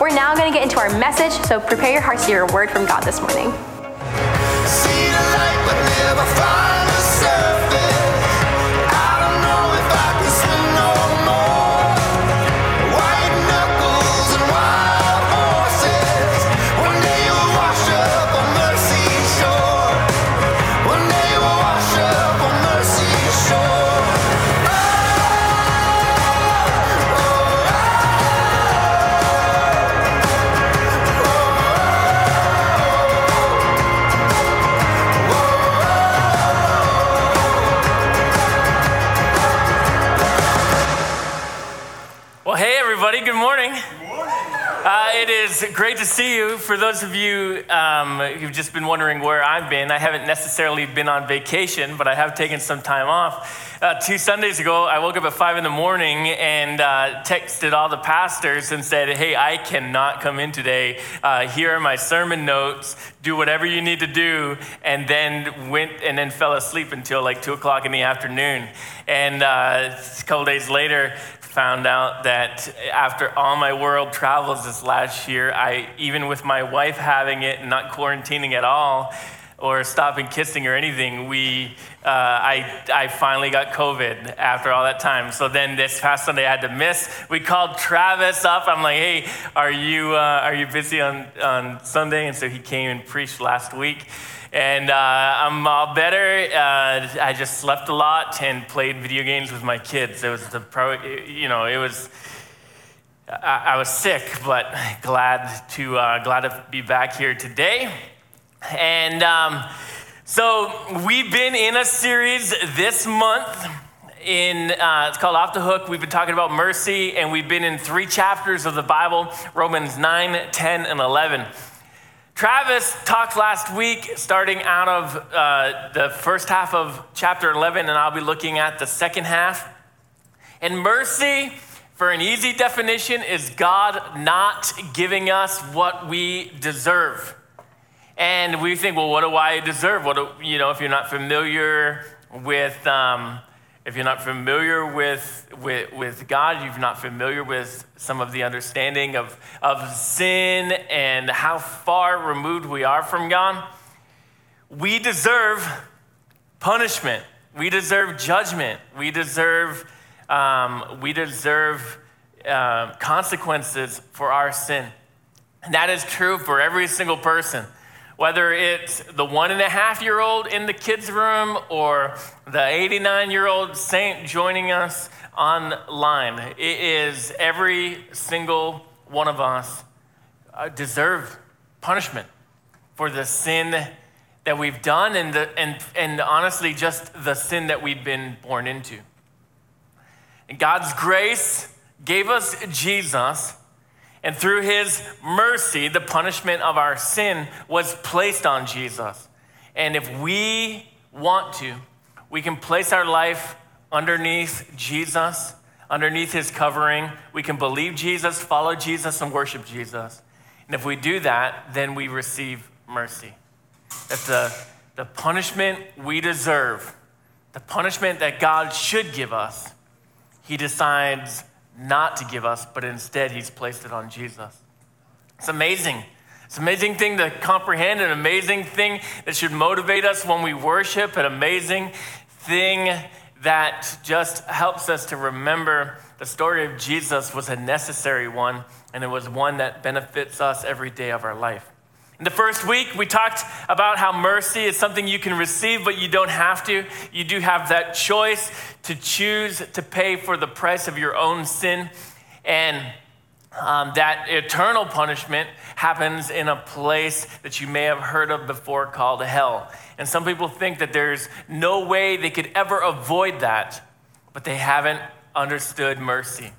We're now going to get into our message, so prepare your hearts to hear a word from God this morning. Great to see you. For those of you um, who've just been wondering where I've been, I haven't necessarily been on vacation, but I have taken some time off. Uh, two Sundays ago, I woke up at five in the morning and uh, texted all the pastors and said, Hey, I cannot come in today. Uh, here are my sermon notes. Do whatever you need to do. And then went and then fell asleep until like two o'clock in the afternoon. And uh, a couple days later, found out that after all my world travels this last year, I, even with my wife having it and not quarantining at all or stopping kissing or anything, we, uh, I, I finally got COVID after all that time. So then this past Sunday I had to miss. We called Travis up. I'm like, hey, are you, uh, are you busy on, on Sunday? And so he came and preached last week. And uh, I'm all better. Uh, I just slept a lot and played video games with my kids. It was the pro, you know, it was. I, I was sick, but glad to uh, glad to be back here today. And um, so we've been in a series this month. In uh, it's called Off the Hook. We've been talking about mercy, and we've been in three chapters of the Bible: Romans 9, 10, and 11. Travis talked last week, starting out of uh, the first half of chapter 11, and I'll be looking at the second half. And mercy, for an easy definition, is God not giving us what we deserve. And we think, well, what do I deserve? What do, you know, if you're not familiar with, um, if you're not familiar with, with, with God, you're not familiar with some of the understanding of, of sin and how far removed we are from God, we deserve punishment. We deserve judgment. We deserve, um, we deserve uh, consequences for our sin. And that is true for every single person whether it's the one and a half year old in the kids' room or the 89 year old saint joining us online. It is every single one of us uh, deserve punishment for the sin that we've done and, the, and, and honestly just the sin that we've been born into. And God's grace gave us Jesus and through his mercy, the punishment of our sin was placed on Jesus. And if we want to, we can place our life underneath Jesus, underneath his covering. We can believe Jesus, follow Jesus, and worship Jesus. And if we do that, then we receive mercy. That the, the punishment we deserve, the punishment that God should give us, he decides not to give us, but instead he's placed it on Jesus. It's amazing. It's an amazing thing to comprehend, an amazing thing that should motivate us when we worship, an amazing thing that just helps us to remember the story of Jesus was a necessary one, and it was one that benefits us every day of our life. In the first week, we talked about how mercy is something you can receive, but you don't have to. You do have that choice to choose to pay for the price of your own sin. And um, that eternal punishment happens in a place that you may have heard of before called hell. And some people think that there's no way they could ever avoid that, but they haven't understood mercy.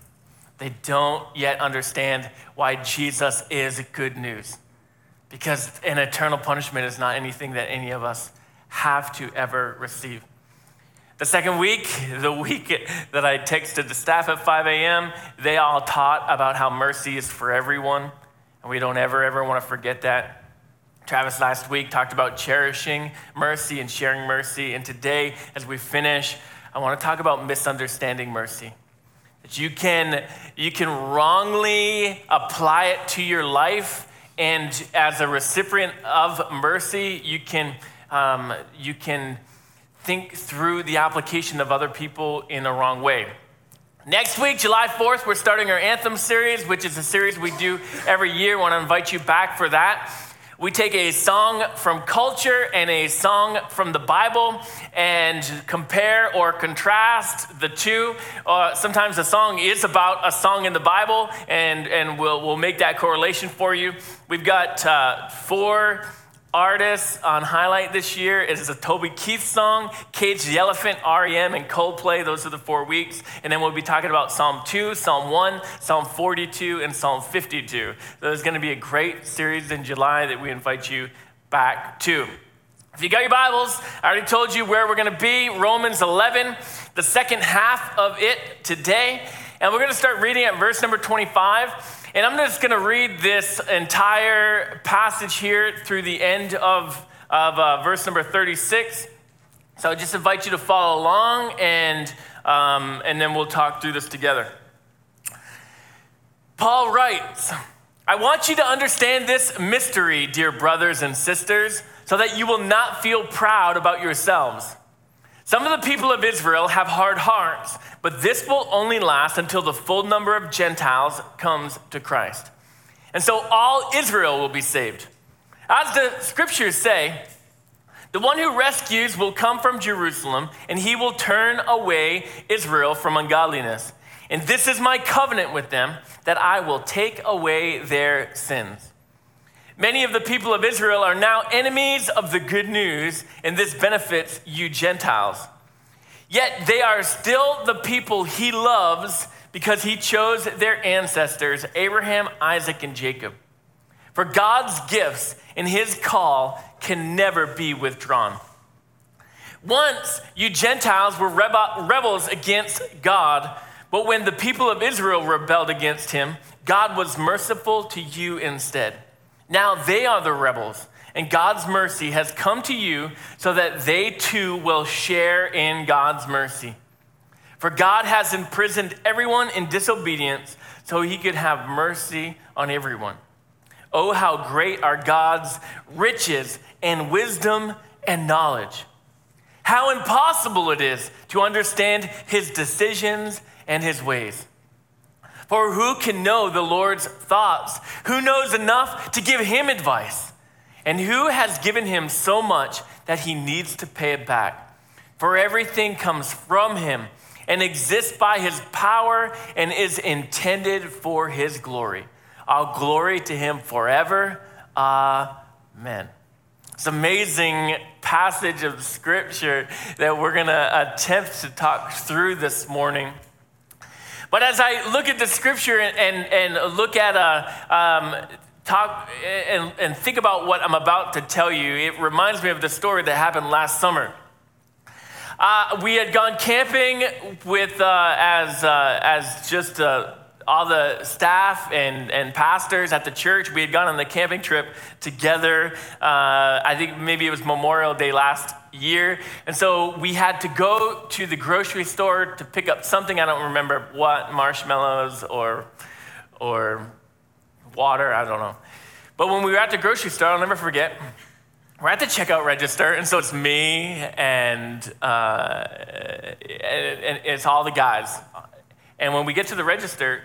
They don't yet understand why Jesus is good news because an eternal punishment is not anything that any of us have to ever receive. The second week, the week that I texted the staff at 5 a.m., they all taught about how mercy is for everyone, and we don't ever, ever want to forget that. Travis last week talked about cherishing mercy and sharing mercy, and today, as we finish, I want to talk about misunderstanding mercy. that you can, you can wrongly apply it to your life. And as a recipient of mercy, you can, um, you can think through the application of other people in a wrong way. Next week, July 4th, we're starting our Anthem series, which is a series we do every year. I want to invite you back for that. We take a song from culture and a song from the Bible and compare or contrast the two. Uh, sometimes a song is about a song in the Bible, and, and we'll, we'll make that correlation for you. We've got uh, four artists on highlight this year. Is a Toby Keith song, Cage the Elephant, REM, and Coldplay. Those are the four weeks. And then we'll be talking about Psalm 2, Psalm 1, Psalm 42, and Psalm 52. There's going to be a great series in July that we invite you back to. If you got your Bibles, I already told you where we're going to be. Romans 11, the second half of it today. And we're going to start reading at verse number 25. And I'm just going to read this entire passage here through the end of, of uh, verse number 36. So I just invite you to follow along, and, um, and then we'll talk through this together. Paul writes, I want you to understand this mystery, dear brothers and sisters, so that you will not feel proud about yourselves. Some of the people of Israel have hard hearts, but this will only last until the full number of Gentiles comes to Christ. And so all Israel will be saved. As the scriptures say, the one who rescues will come from Jerusalem, and he will turn away Israel from ungodliness. And this is my covenant with them that I will take away their sins. Many of the people of Israel are now enemies of the good news, and this benefits you Gentiles. Yet they are still the people he loves because he chose their ancestors, Abraham, Isaac, and Jacob. For God's gifts and his call can never be withdrawn. Once you Gentiles were rebels against God, but when the people of Israel rebelled against him, God was merciful to you instead. Now they are the rebels, and God's mercy has come to you so that they too will share in God's mercy. For God has imprisoned everyone in disobedience so he could have mercy on everyone. Oh, how great are God's riches and wisdom and knowledge. How impossible it is to understand his decisions and his ways. For who can know the Lord's thoughts? Who knows enough to give him advice? And who has given him so much that he needs to pay it back? For everything comes from him and exists by his power and is intended for his glory. All glory to him forever. Amen. It's an amazing passage of scripture that we're going to attempt to talk through this morning. But as I look at the scripture and, and, look at a, um, talk and, and think about what I'm about to tell you, it reminds me of the story that happened last summer. Uh, we had gone camping with uh, as uh, as just uh, all the staff and, and pastors at the church. We had gone on the camping trip together. Uh, I think maybe it was Memorial Day last year. And so we had to go to the grocery store to pick up something. I don't remember what, marshmallows or, or water, I don't know. But when we were at the grocery store, I'll never forget, we're at the checkout register, and so it's me and, uh, and it's all the guys. And when we get to the register,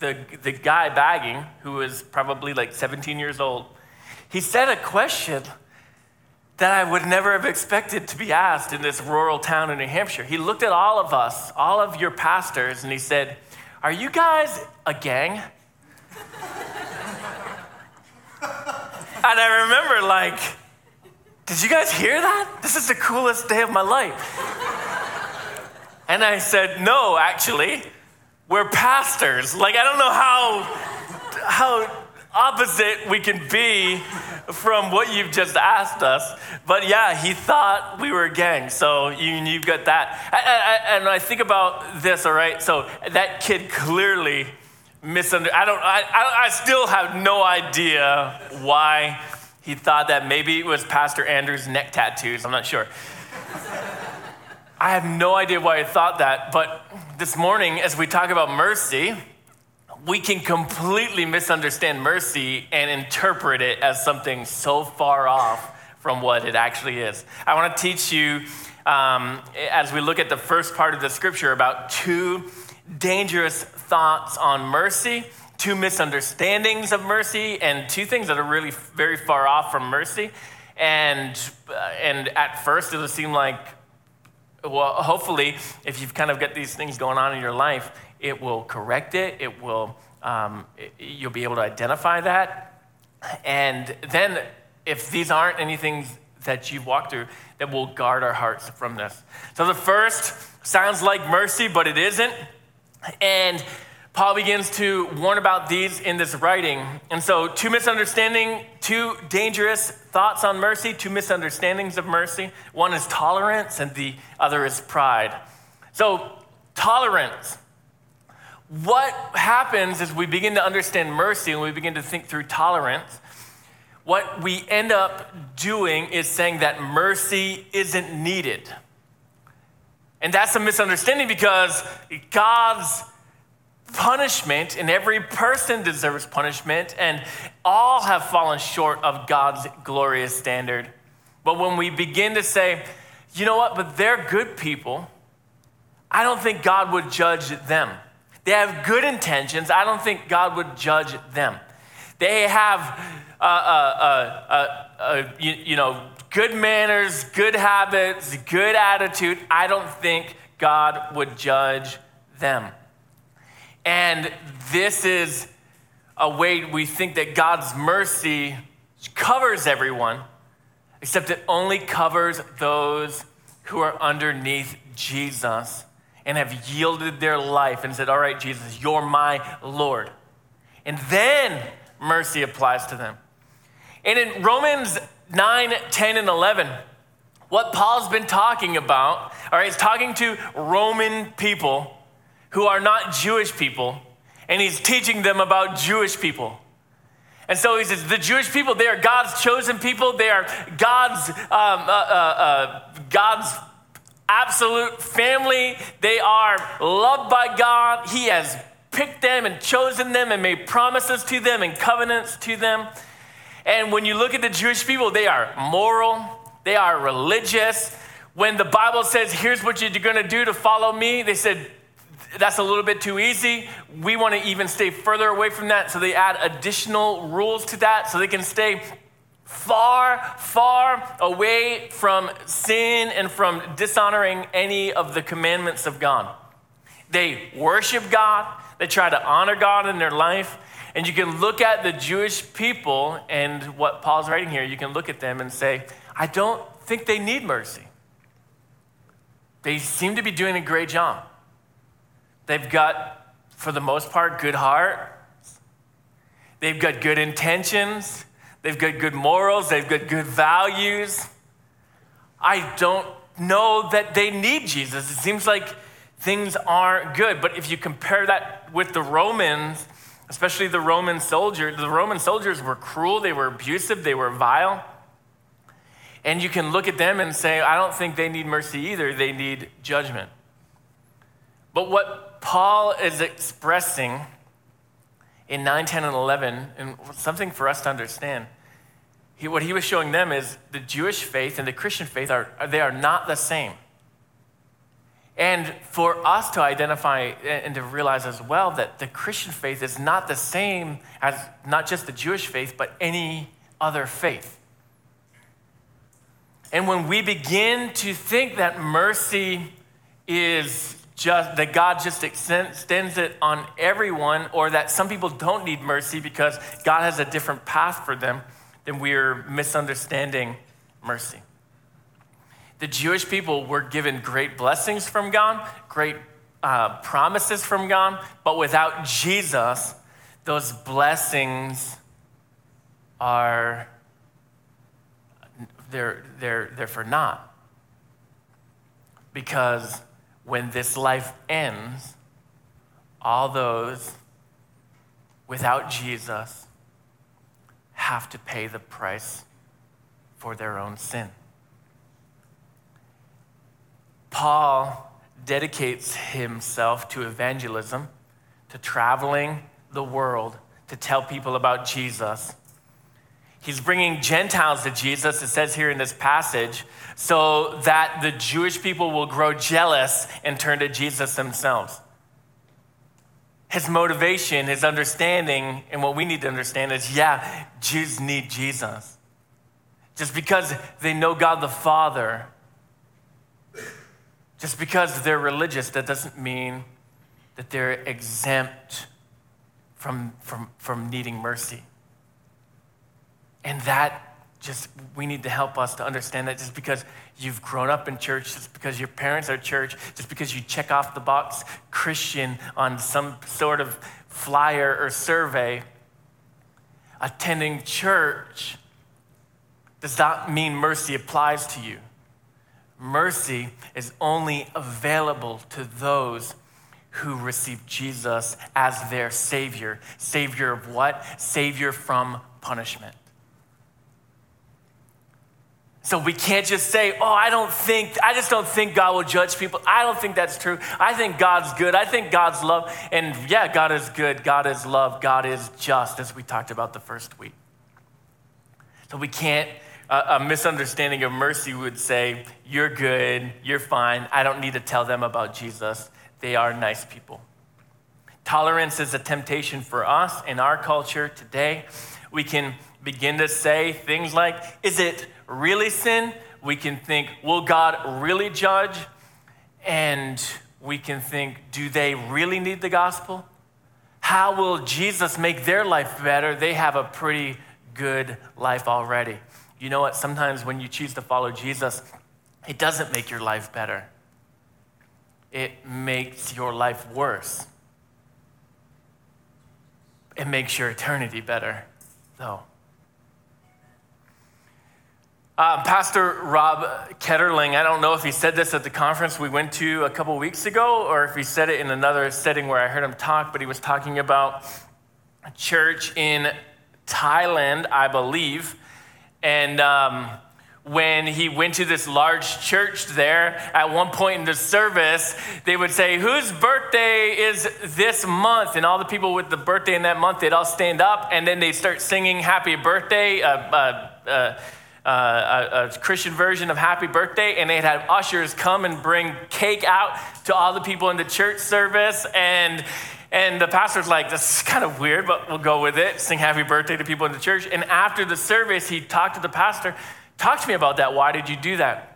the, the guy bagging, who was probably like 17 years old, he said a question that I would never have expected to be asked in this rural town in New Hampshire. He looked at all of us, all of your pastors, and he said, Are you guys a gang? and I remember, like, did you guys hear that? This is the coolest day of my life. and I said, No, actually, we're pastors. Like, I don't know how, how opposite we can be from what you've just asked us. But yeah, he thought we were a gang. So you, you've got that. I, I, and I think about this, all right? So that kid clearly misunderstood. I don't, I, I still have no idea why he thought that. Maybe it was Pastor Andrew's neck tattoos. I'm not sure. I have no idea why he thought that, but this morning, as we talk about mercy, we can completely misunderstand mercy and interpret it as something so far off from what it actually is. I want to teach you, um, as we look at the first part of the scripture, about two dangerous thoughts on mercy, two misunderstandings of mercy, and two things that are really very far off from mercy. And, uh, and at first, it'll seem like well, hopefully, if you've kind of got these things going on in your life, it will correct it. It will, um, it- you'll be able to identify that. And then, if these aren't anything that you've walked through, that will guard our hearts from this. So, the first sounds like mercy, but it isn't. And Paul begins to warn about these in this writing. And so, two misunderstanding, two dangerous thoughts on mercy, two misunderstandings of mercy. One is tolerance, and the other is pride. So, tolerance. What happens is we begin to understand mercy and we begin to think through tolerance? What we end up doing is saying that mercy isn't needed. And that's a misunderstanding because God's punishment, and every person deserves punishment, and all have fallen short of God's glorious standard. But when we begin to say, you know what, but they're good people, I don't think God would judge them. They have good intentions. I don't think God would judge them. They have, uh, uh, uh, uh, uh, you, you know, good manners, good habits, good attitude. I don't think God would judge them. And this is a way we think that God's mercy covers everyone, except it only covers those who are underneath Jesus and have yielded their life and said, All right, Jesus, you're my Lord. And then mercy applies to them. And in Romans 9, 10, and 11, what Paul's been talking about, all right, he's talking to Roman people who are not Jewish people, and he's teaching them about Jewish people. And so he says, the Jewish people, they are God's chosen people. They are God's, um, uh, uh, uh, God's absolute family. They are loved by God. He has picked them and chosen them and made promises to them and covenants to them. And when you look at the Jewish people, they are moral, they are religious. When the Bible says, here's what you're going to do to follow me, they said, that's a little bit too easy. We want to even stay further away from that. So they add additional rules to that so they can stay far, far away from sin and from dishonoring any of the commandments of God. They worship God, they try to honor God in their life. And you can look at the Jewish people and what Paul's writing here, you can look at them and say, I don't think they need mercy. They seem to be doing a great job. They've got, for the most part, good heart. They've got good intentions. They've got good morals. They've got good values. I don't know that they need Jesus. It seems like things aren't good. But if you compare that with the Romans, especially the Roman soldiers, the Roman soldiers were cruel, they were abusive, they were vile. And you can look at them and say, I don't think they need mercy either, they need judgment. But what Paul is expressing in 9, 10, and 11, and something for us to understand, he, what he was showing them is the Jewish faith and the Christian faith are, they are not the same. And for us to identify and to realize as well that the Christian faith is not the same as not just the Jewish faith, but any other faith. And when we begin to think that mercy is just that God just extends it on everyone, or that some people don't need mercy because God has a different path for them, then we're misunderstanding mercy. The Jewish people were given great blessings from God, great uh, promises from God, but without Jesus, those blessings are they're, they're, they're for naught. Because when this life ends, all those without Jesus have to pay the price for their own sin. Paul dedicates himself to evangelism, to traveling the world to tell people about Jesus. He's bringing Gentiles to Jesus, it says here in this passage, so that the Jewish people will grow jealous and turn to Jesus themselves. His motivation, his understanding, and what we need to understand is yeah, Jews need Jesus. Just because they know God the Father, just because they're religious, that doesn't mean that they're exempt from, from, from needing mercy. And that just, we need to help us to understand that just because you've grown up in church, just because your parents are church, just because you check off the box Christian on some sort of flyer or survey, attending church does not mean mercy applies to you. Mercy is only available to those who receive Jesus as their Savior. Savior of what? Savior from punishment. So we can't just say, oh, I don't think, I just don't think God will judge people. I don't think that's true. I think God's good. I think God's love. And yeah, God is good. God is love. God is just, as we talked about the first week. So we can't, a, a misunderstanding of mercy would say, you're good, you're fine. I don't need to tell them about Jesus. They are nice people. Tolerance is a temptation for us in our culture today. We can begin to say things like, is it really sin? We can think, will God really judge? And we can think, do they really need the gospel? How will Jesus make their life better? They have a pretty good life already. You know what? Sometimes when you choose to follow Jesus, it doesn't make your life better, it makes your life worse. It makes your eternity better, though. Uh, Pastor Rob Ketterling, I don't know if he said this at the conference we went to a couple weeks ago or if he said it in another setting where I heard him talk, but he was talking about a church in Thailand, I believe. And um, when he went to this large church there, at one point in the service, they would say, Whose birthday is this month? And all the people with the birthday in that month, they'd all stand up and then they'd start singing Happy Birthday. Uh, uh, uh, a, a, Christian version of Happy Birthday, and they'd have ushers come and bring cake out to all the people in the church service. And, and the pastor's like, This is kind of weird, but we'll go with it. Sing Happy Birthday to people in the church. And after the service, he talked to the pastor, Talk to me about that. Why did you do that?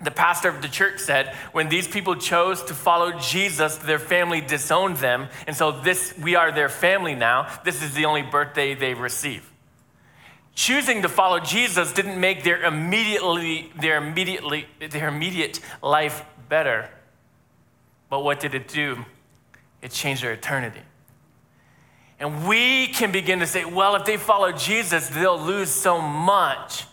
The pastor of the church said, when these people chose to follow Jesus, their family disowned them. And so this we are their family now. This is the only birthday they receive choosing to follow Jesus didn't make their immediately their immediately their immediate life better. But what did it do? It changed their eternity. And we can begin to say, well, if they follow Jesus, they'll lose so much.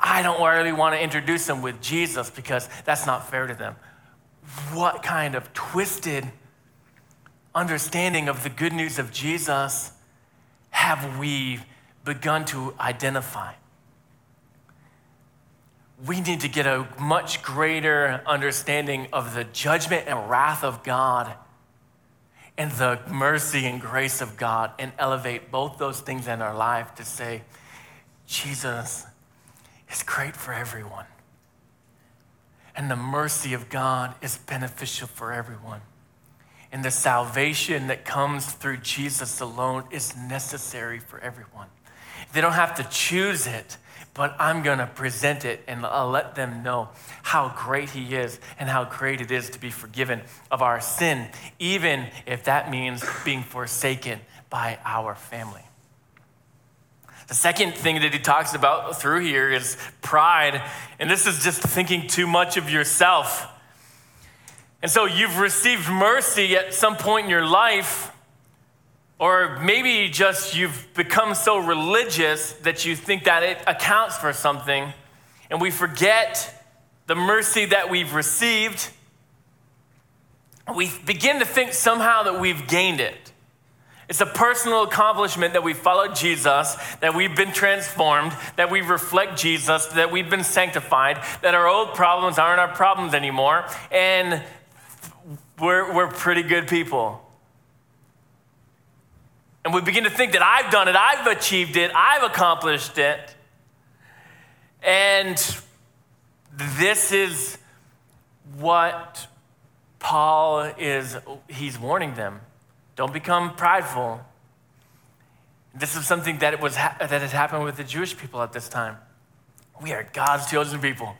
I don't really want to introduce them with Jesus because that's not fair to them. What kind of twisted understanding of the good news of Jesus have we begun to identify. We need to get a much greater understanding of the judgment and wrath of God and the mercy and grace of God and elevate both those things in our life to say, Jesus is great for everyone. And the mercy of God is beneficial for everyone. And the salvation that comes through Jesus alone is necessary for everyone. They don't have to choose it, but I'm going to present it and I'll let them know how great He is and how great it is to be forgiven of our sin, even if that means being forsaken by our family. The second thing that he talks about through here is pride, and this is just thinking too much of yourself. And so you've received mercy at some point in your life, or maybe just you've become so religious that you think that it accounts for something, and we forget the mercy that we've received. We begin to think somehow that we've gained it. It's a personal accomplishment that we followed Jesus, that we've been transformed, that we reflect Jesus, that we've been sanctified, that our old problems aren't our problems anymore. And we're, we're pretty good people. And we begin to think that I've done it, I've achieved it, I've accomplished it. And this is what Paul is, he's warning them. Don't become prideful. This is something that, was, that has happened with the Jewish people at this time. We are God's chosen people.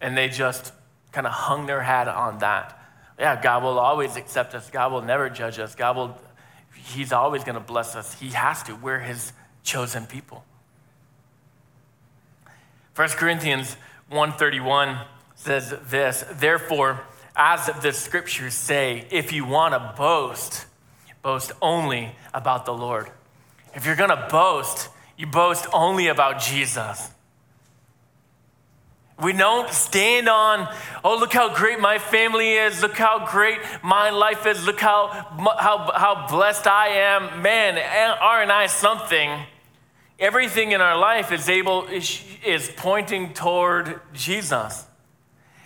And they just kind of hung their hat on that. Yeah, God will always accept us. God will never judge us. God will, He's always going to bless us. He has to. We're His chosen people. 1 Corinthians 131 says this, therefore, as the scriptures say, if you want to boast, boast only about the Lord. If you're going to boast, you boast only about Jesus. We don't stand on, oh, look how great my family is. Look how great my life is. Look how, how, how blessed I am. Man, aren't I something? Everything in our life is able is, is pointing toward Jesus.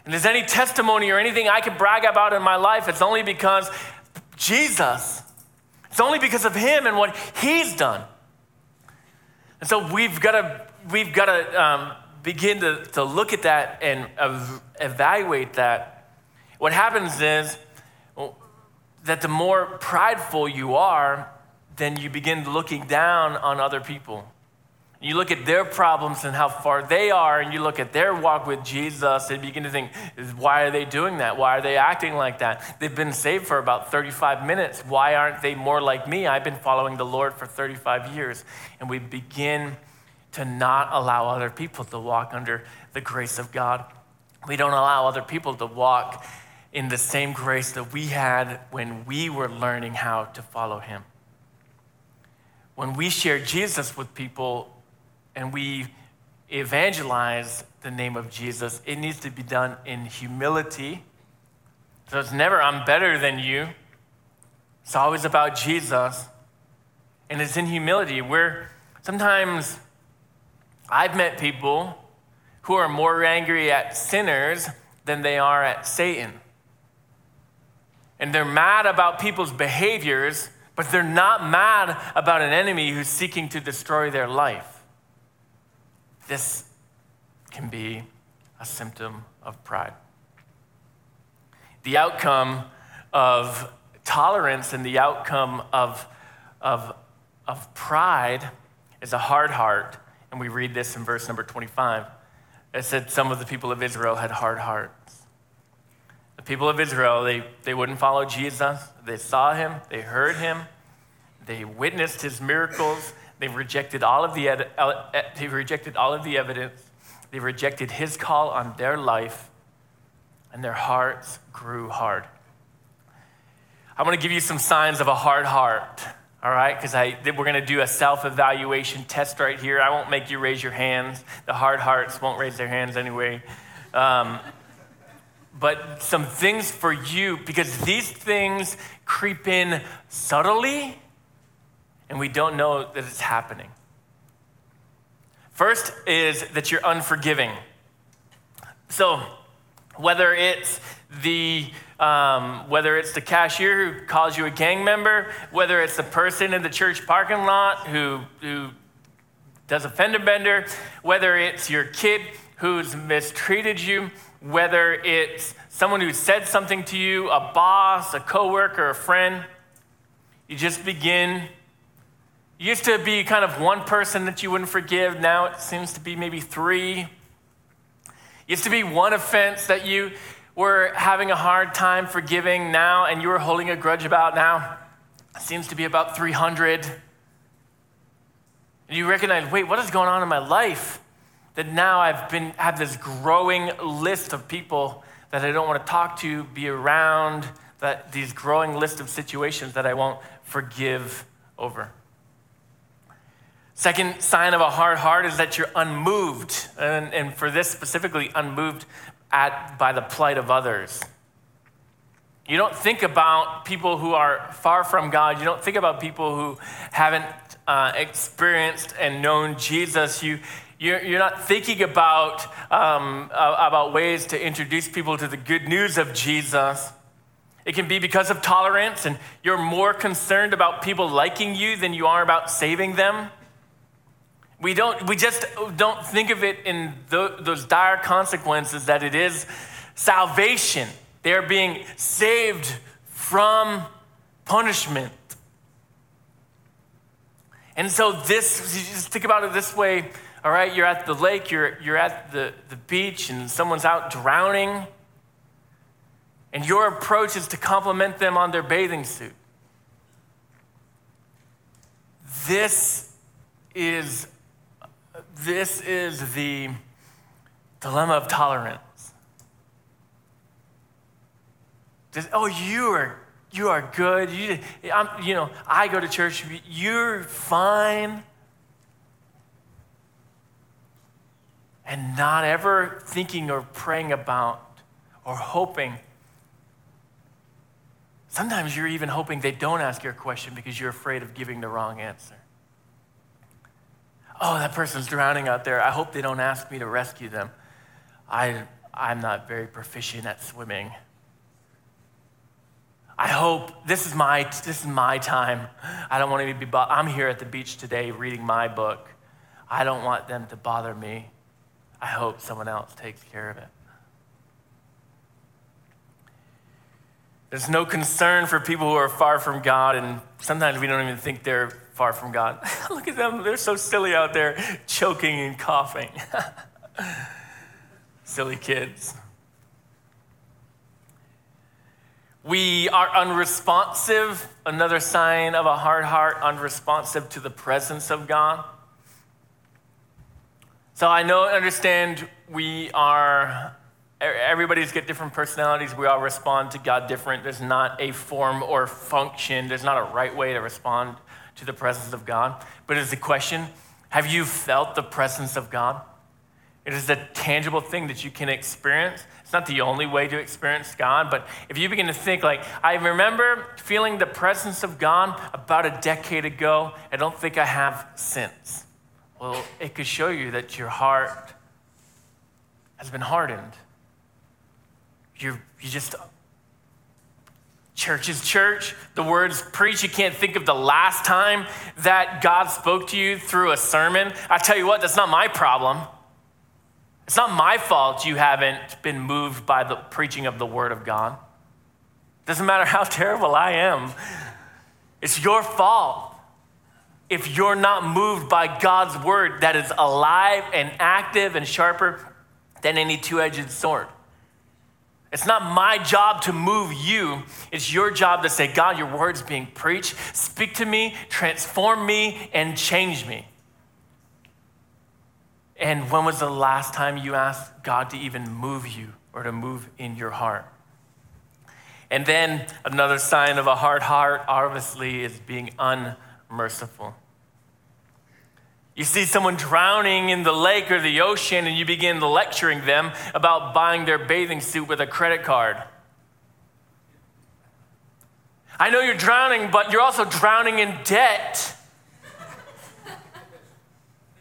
And there's any testimony or anything I can brag about in my life, it's only because Jesus. It's only because of him and what he's done. And so we've got to we've got to um, begin to, to look at that and ev- evaluate that. What happens is that the more prideful you are, then you begin looking down on other people. You look at their problems and how far they are, and you look at their walk with Jesus, and begin to think, why are they doing that? Why are they acting like that? They've been saved for about 35 minutes. Why aren't they more like me? I've been following the Lord for 35 years. And we begin to not allow other people to walk under the grace of God. We don't allow other people to walk in the same grace that we had when we were learning how to follow Him. When we share Jesus with people, and we evangelize the name of Jesus, it needs to be done in humility. So it's never, I'm better than you. It's always about Jesus. And it's in humility. We're sometimes I've met people who are more angry at sinners than they are at Satan. And they're mad about people's behaviors, but they're not mad about an enemy who's seeking to destroy their life. This can be a symptom of pride. The outcome of tolerance and the outcome of, of, of pride is a hard heart. And we read this in verse number 25. It said some of the people of Israel had hard hearts. The people of Israel, they, they wouldn't follow Jesus. They saw him, they heard him, they witnessed his miracles, They've rejected all of the, they've rejected all of the evidence. They rejected his call on their life, and their hearts grew hard. I want to give you some signs of a hard heart, all right? Because I we're going to do a self evaluation test right here. I won't make you raise your hands. The hard hearts won't raise their hands anyway. Um, but some things for you, because these things creep in subtly and we don't know that it's happening. First is that you're unforgiving. So, whether it's the um, whether it's the cashier who calls you a gang member, whether it's the person in the church parking lot who, who does a fender bender, whether it's your kid who's mistreated you, whether it's someone who said something to you, a boss, a coworker, a friend, you just begin used to be kind of one person that you wouldn't forgive. Now it seems to be maybe three. Used to be one offense that you were having a hard time forgiving now and you were holding a grudge about now. Seems to be about 300. And you recognize, wait, what is going on in my life? That now I've been have this growing list of people that I don't want to talk to, be around, that these growing list of situations that I won't forgive over. Second sign of a hard heart is that you're unmoved, and, and for this specifically, unmoved at, by the plight of others. You don't think about people who are far from God. You don't think about people who haven't uh, experienced and known Jesus. You, you're, you're not thinking about, um, about ways to introduce people to the good news of Jesus. It can be because of tolerance, and you're more concerned about people liking you than you are about saving them. We, don't, we just don't think of it in tho- those dire consequences that it is salvation. They are being saved from punishment. And so, this, just think about it this way all right, you're at the lake, you're, you're at the, the beach, and someone's out drowning. And your approach is to compliment them on their bathing suit. This is, this is the dilemma of tolerance. Just, oh, you are, you are good. You, I'm, you know, I go to church. You're fine. And not ever thinking or praying about or hoping. Sometimes you're even hoping they don't ask your question because you're afraid of giving the wrong answer. Oh, that person's drowning out there. I hope they don't ask me to rescue them. I, I'm not very proficient at swimming. I hope this is my this is my time. I don't want to be. I'm here at the beach today reading my book. I don't want them to bother me. I hope someone else takes care of it. There's no concern for people who are far from God, and sometimes we don't even think they're far from God. Look at them, they're so silly out there, choking and coughing. silly kids. We are unresponsive, another sign of a hard heart, unresponsive to the presence of God. So I know, and understand, we are, everybody's got different personalities. We all respond to God different. There's not a form or function, there's not a right way to respond to the presence of God. But it's a question have you felt the presence of God? It is a tangible thing that you can experience. It's not the only way to experience God, but if you begin to think, like, I remember feeling the presence of God about a decade ago, I don't think I have since. Well, it could show you that your heart has been hardened. You're, you just, church is church. The words preach, you can't think of the last time that God spoke to you through a sermon. I tell you what, that's not my problem. It's not my fault you haven't been moved by the preaching of the Word of God. Doesn't matter how terrible I am, it's your fault if you're not moved by God's Word that is alive and active and sharper than any two edged sword. It's not my job to move you. It's your job to say, God, your word's being preached. Speak to me, transform me, and change me. And when was the last time you asked God to even move you or to move in your heart? And then another sign of a hard heart, obviously, is being unmerciful. You see someone drowning in the lake or the ocean, and you begin lecturing them about buying their bathing suit with a credit card. I know you're drowning, but you're also drowning in debt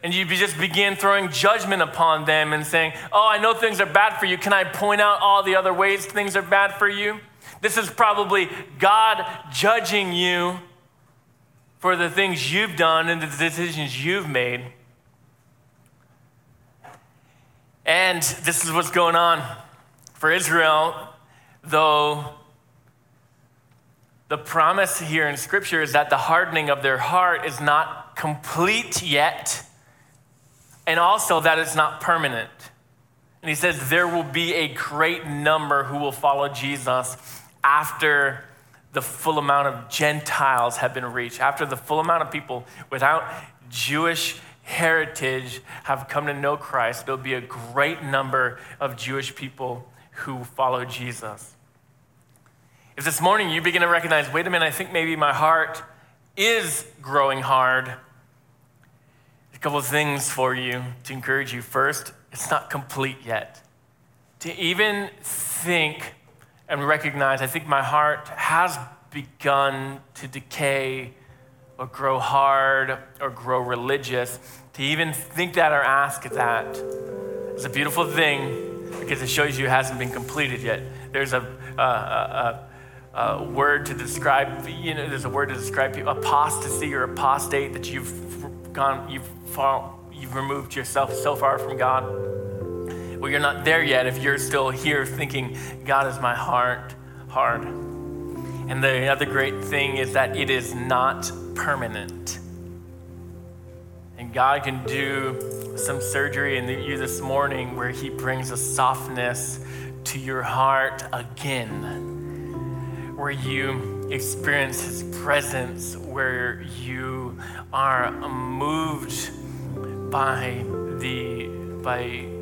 and you just begin throwing judgment upon them and saying, Oh, I know things are bad for you. Can I point out all the other ways things are bad for you? This is probably God judging you for the things you've done and the decisions you've made. And this is what's going on for Israel, though the promise here in Scripture is that the hardening of their heart is not complete yet and also that it's not permanent. And he says there will be a great number who will follow Jesus after the full amount of Gentiles have been reached, after the full amount of people without Jewish heritage have come to know Christ. There'll be a great number of Jewish people who follow Jesus. If this morning you begin to recognize, wait a minute, I think maybe my heart is growing hard a couple of things for you to encourage you. First, it's not complete yet. To even think and recognize, I think my heart has begun to decay or grow hard or grow religious. To even think that or ask that is a beautiful thing because it shows you it hasn't been completed yet. There's a, a, a, uh, word to describe, you know, there's a word to describe people, apostasy or apostate, that you've gone, you've fall, you've removed yourself so far from God. Well, you're not there yet if you're still here thinking, God is my heart hard. And the other great thing is that it is not permanent. And God can do some surgery in you this morning where He brings a softness to your heart again, where you experience His presence, where you are moved by the by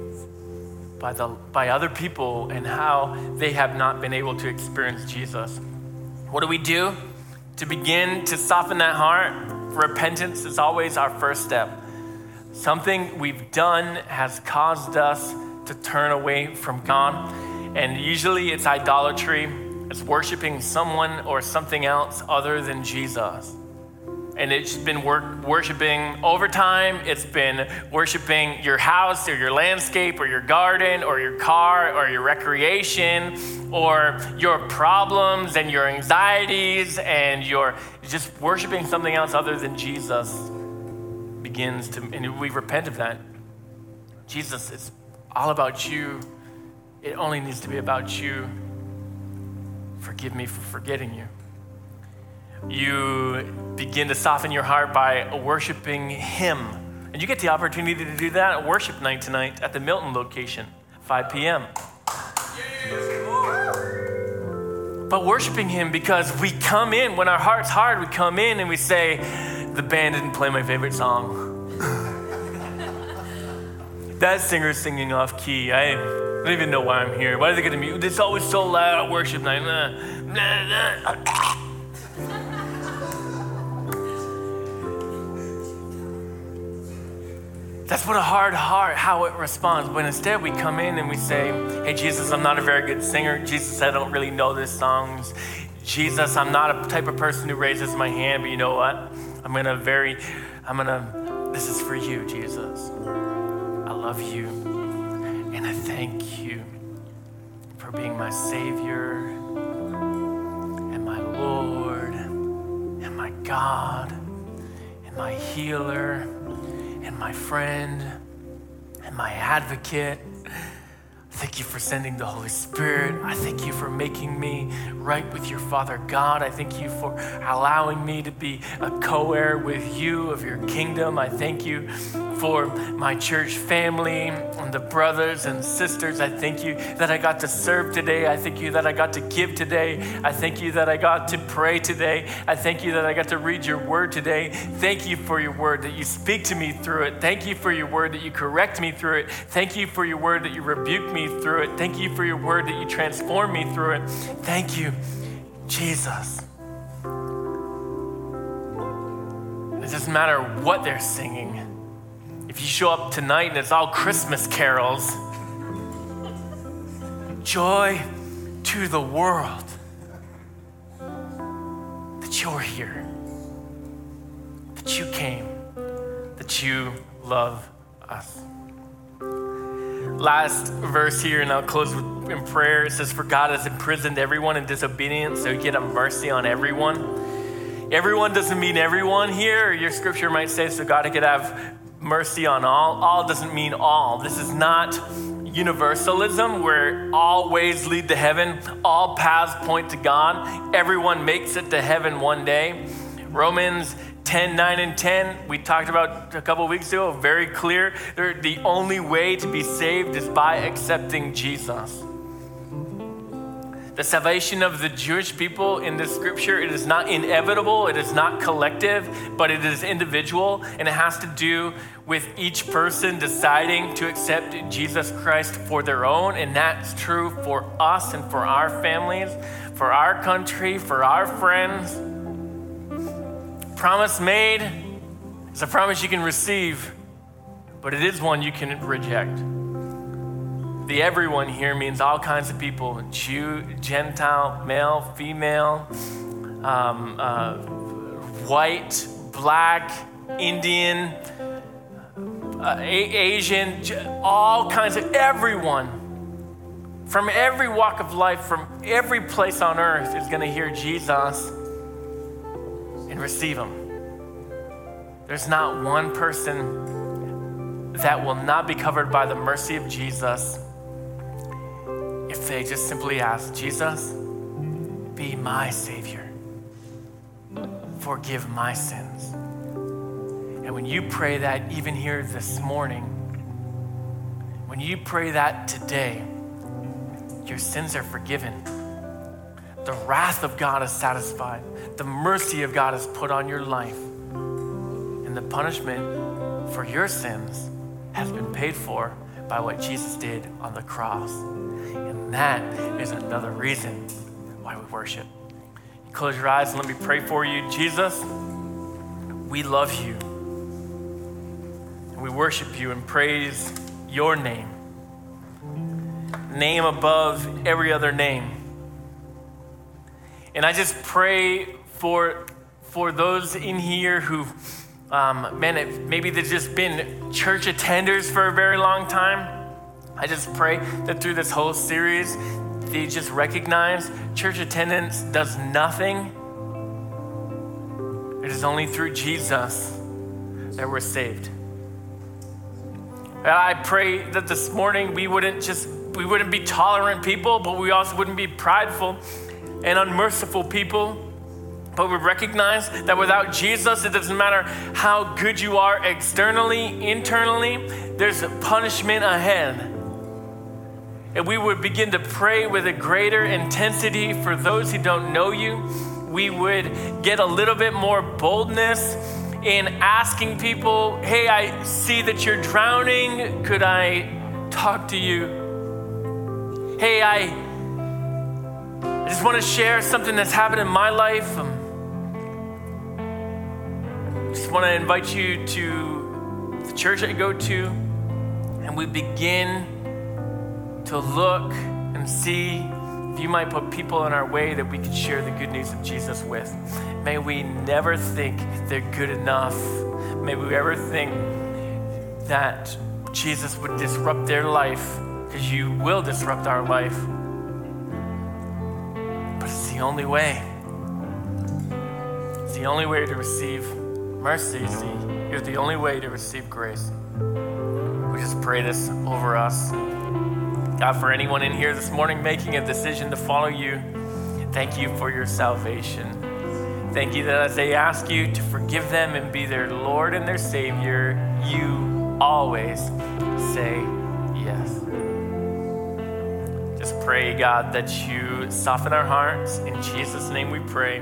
by the by other people and how they have not been able to experience Jesus. What do we do to begin to soften that heart? Repentance is always our first step. Something we've done has caused us to turn away from God, and usually it's idolatry. It's worshiping someone or something else other than Jesus and it's been work, worshiping over time. It's been worshiping your house or your landscape or your garden or your car or your recreation or your problems and your anxieties and your just worshiping something else other than Jesus begins to, and we repent of that. Jesus, it's all about you. It only needs to be about you. Forgive me for forgetting you you begin to soften your heart by worshiping Him. And you get the opportunity to do that at worship night tonight at the Milton location, 5 p.m. But worshiping Him because we come in, when our heart's hard, we come in and we say, The band didn't play my favorite song. that singer's singing off key. I don't even know why I'm here. Why are they going to be? It's always so loud at worship night. That's what a hard heart, how it responds. But instead, we come in and we say, Hey, Jesus, I'm not a very good singer. Jesus, I don't really know these songs. Jesus, I'm not a type of person who raises my hand, but you know what? I'm gonna very, I'm gonna, this is for you, Jesus. I love you. And I thank you for being my Savior and my Lord and my God and my healer and my friend and my advocate. Thank you for sending the Holy Spirit. I thank you for making me right with your Father God. I thank you for allowing me to be a co heir with you of your kingdom. I thank you for my church family and the brothers and sisters. I thank you that I got to serve today. I thank you that I got to give today. I thank you that I got to pray today. I thank you that I got to read your word today. Thank you for your word that you speak to me through it. Thank you for your word that you correct me through it. Thank you for your word that you rebuke me through it. Thank you for your word that you transform me through it. Thank you, Jesus. It doesn't matter what they're singing. If you show up tonight and it's all Christmas carols, joy to the world that you're here, that you came, that you love us. Last verse here, and I'll close with, in prayer. It says, For God has imprisoned everyone in disobedience, so get a mercy on everyone. Everyone doesn't mean everyone here. Your scripture might say, so God could have mercy on all. All doesn't mean all. This is not universalism where all ways lead to heaven, all paths point to God. Everyone makes it to heaven one day. Romans 10, 9, and 10, we talked about a couple weeks ago, very clear. The only way to be saved is by accepting Jesus. The salvation of the Jewish people in this scripture, it is not inevitable, it is not collective, but it is individual, and it has to do with each person deciding to accept Jesus Christ for their own, and that's true for us and for our families, for our country, for our friends. Promise made is a promise you can receive, but it is one you can reject. The everyone here means all kinds of people Jew, Gentile, male, female, um, uh, white, black, Indian, uh, Asian, all kinds of everyone. from every walk of life, from every place on earth, is going to hear Jesus and receive him. There's not one person that will not be covered by the mercy of Jesus if they just simply ask, Jesus, be my Savior, forgive my sins. And when you pray that, even here this morning, when you pray that today, your sins are forgiven. The wrath of God is satisfied. The mercy of God is put on your life. And the punishment for your sins has been paid for by what Jesus did on the cross. And that is another reason why we worship. Close your eyes and let me pray for you. Jesus, we love you. And we worship you and praise your name. Name above every other name. And I just pray for, for those in here who, um, man, it, maybe they've just been church attenders for a very long time. I just pray that through this whole series, they just recognize church attendance does nothing. It is only through Jesus that we're saved. And I pray that this morning we wouldn't just we wouldn't be tolerant people, but we also wouldn't be prideful and unmerciful people. But we recognize that without Jesus, it doesn't matter how good you are externally, internally, there's punishment ahead. And we would begin to pray with a greater intensity for those who don't know you. We would get a little bit more boldness in asking people, hey, I see that you're drowning. Could I talk to you? Hey, I I just want to share something that's happened in my life. Um, Just want to invite you to the church that I go to, and we begin to look and see if you might put people in our way that we could share the good news of Jesus with. May we never think they're good enough. May we ever think that Jesus would disrupt their life, because you will disrupt our life But it's the only way. It's the only way to receive mercy. See, you're the only way to receive grace. We just pray this over us. God, for anyone in here this morning making a decision to follow you, thank you for your salvation. Thank you that as they ask you to forgive them and be their Lord and their Savior, you always say yes. Just pray, God, that you soften our hearts. In Jesus' name we pray.